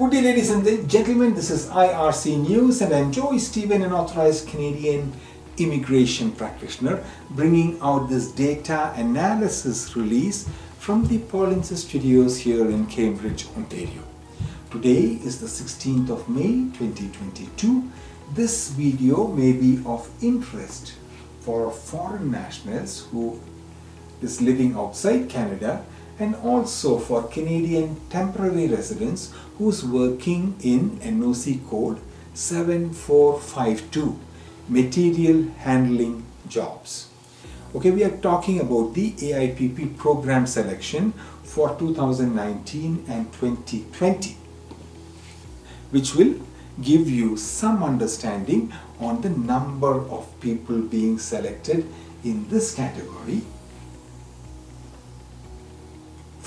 Good day, ladies and gentlemen. This is IRC News, and I'm Joey Stephen, an authorized Canadian immigration practitioner, bringing out this data analysis release from the Polinsys Studios here in Cambridge, Ontario. Today is the 16th of May 2022. This video may be of interest for foreign nationals who is living outside Canada and also for Canadian temporary residents who's working in NOC code 7452 material handling jobs. Okay, we are talking about the AIPP program selection for 2019 and 2020 which will give you some understanding on the number of people being selected in this category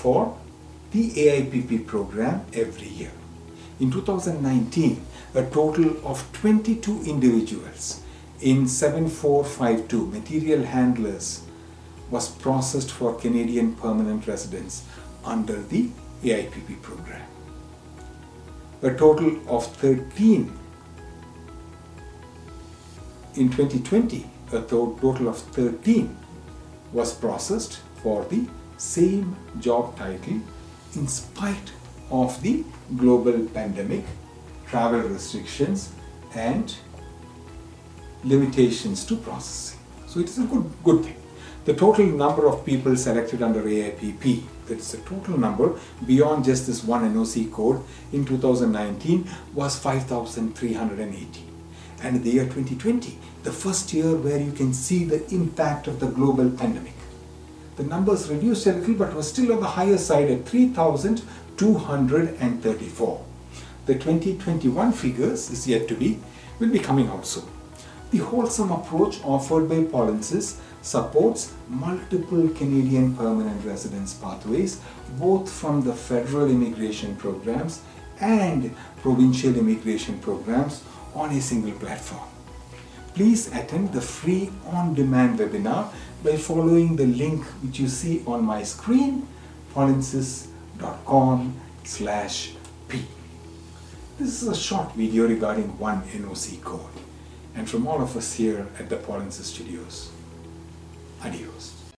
for the AIPP program every year. In 2019, a total of 22 individuals in 7452 material handlers was processed for Canadian permanent residents under the AIPP program. A total of 13 in 2020, a total of 13 was processed for the same job title in spite of the global pandemic, travel restrictions, and limitations to processing. So it is a good, good thing. The total number of people selected under AIPP, that is the total number beyond just this one NOC code in 2019 was 5,380. And in the year 2020, the first year where you can see the impact of the global pandemic the numbers reduced a little but was still on the higher side at 3,234. The 2021 figures is yet to be, will be coming out soon. The wholesome approach offered by Polinsys supports multiple Canadian permanent residence pathways, both from the federal immigration programs and provincial immigration programs on a single platform. Please attend the free on-demand webinar by following the link which you see on my screen, polinsys.com slash p. This is a short video regarding one NOC code. And from all of us here at the Polinsys Studios, adios.